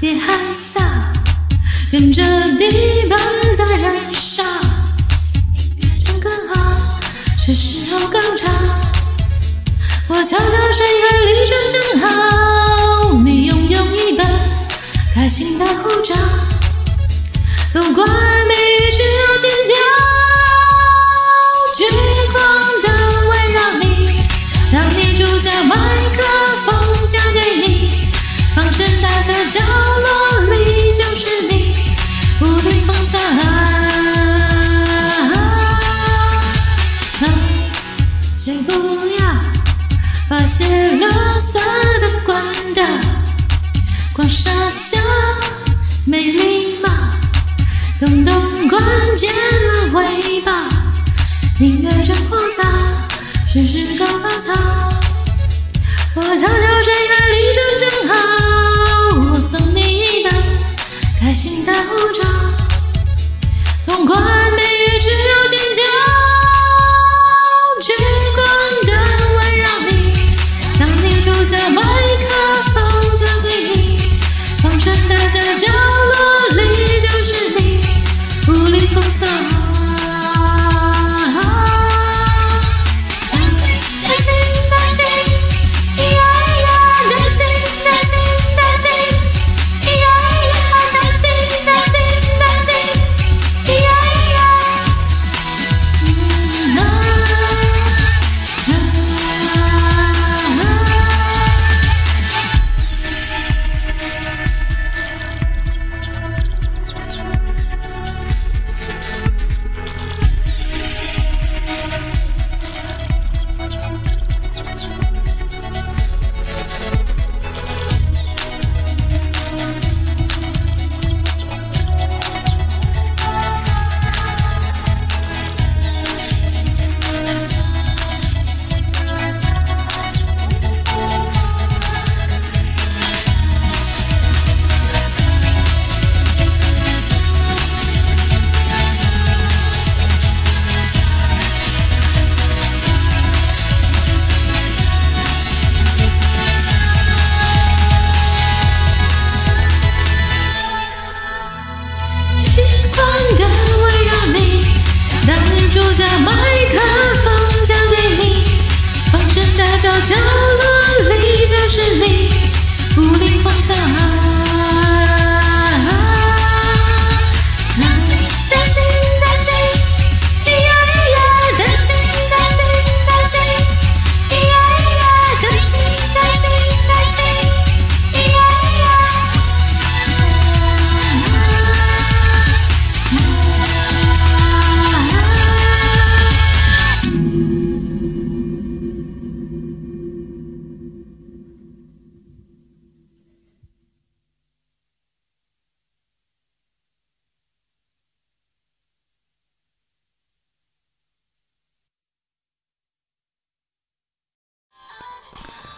别害臊，跟着地板在燃烧。唱歌好，是时候歌唱。我悄悄谁还立正正好，你拥有一本开心的护照。都怪。大声大笑，角落里就是你，不听风骚。谁不要把泄露色的关掉？光傻笑没礼貌，动动关节拉尾巴。音乐真聒噪，只是高高草。我悄悄睡在凌晨。麦克风交给你，放声大叫，角落里就是你，不吝狂笑。